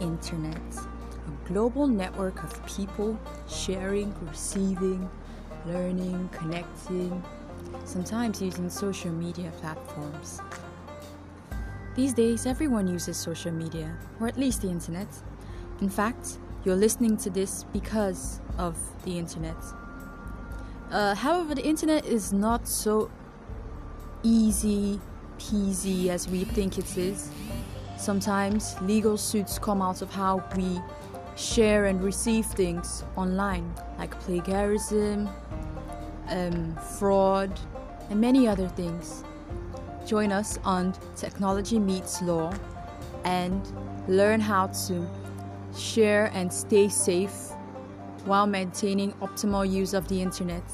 internet, a global network of people sharing, receiving, learning, connecting, sometimes using social media platforms. These days, everyone uses social media, or at least the internet. In fact, you're listening to this because of the internet. Uh, however, the internet is not so easy peasy as we think it is. Sometimes legal suits come out of how we share and receive things online, like plagiarism, um, fraud, and many other things. Join us on Technology Meets Law and learn how to share and stay safe while maintaining optimal use of the internet.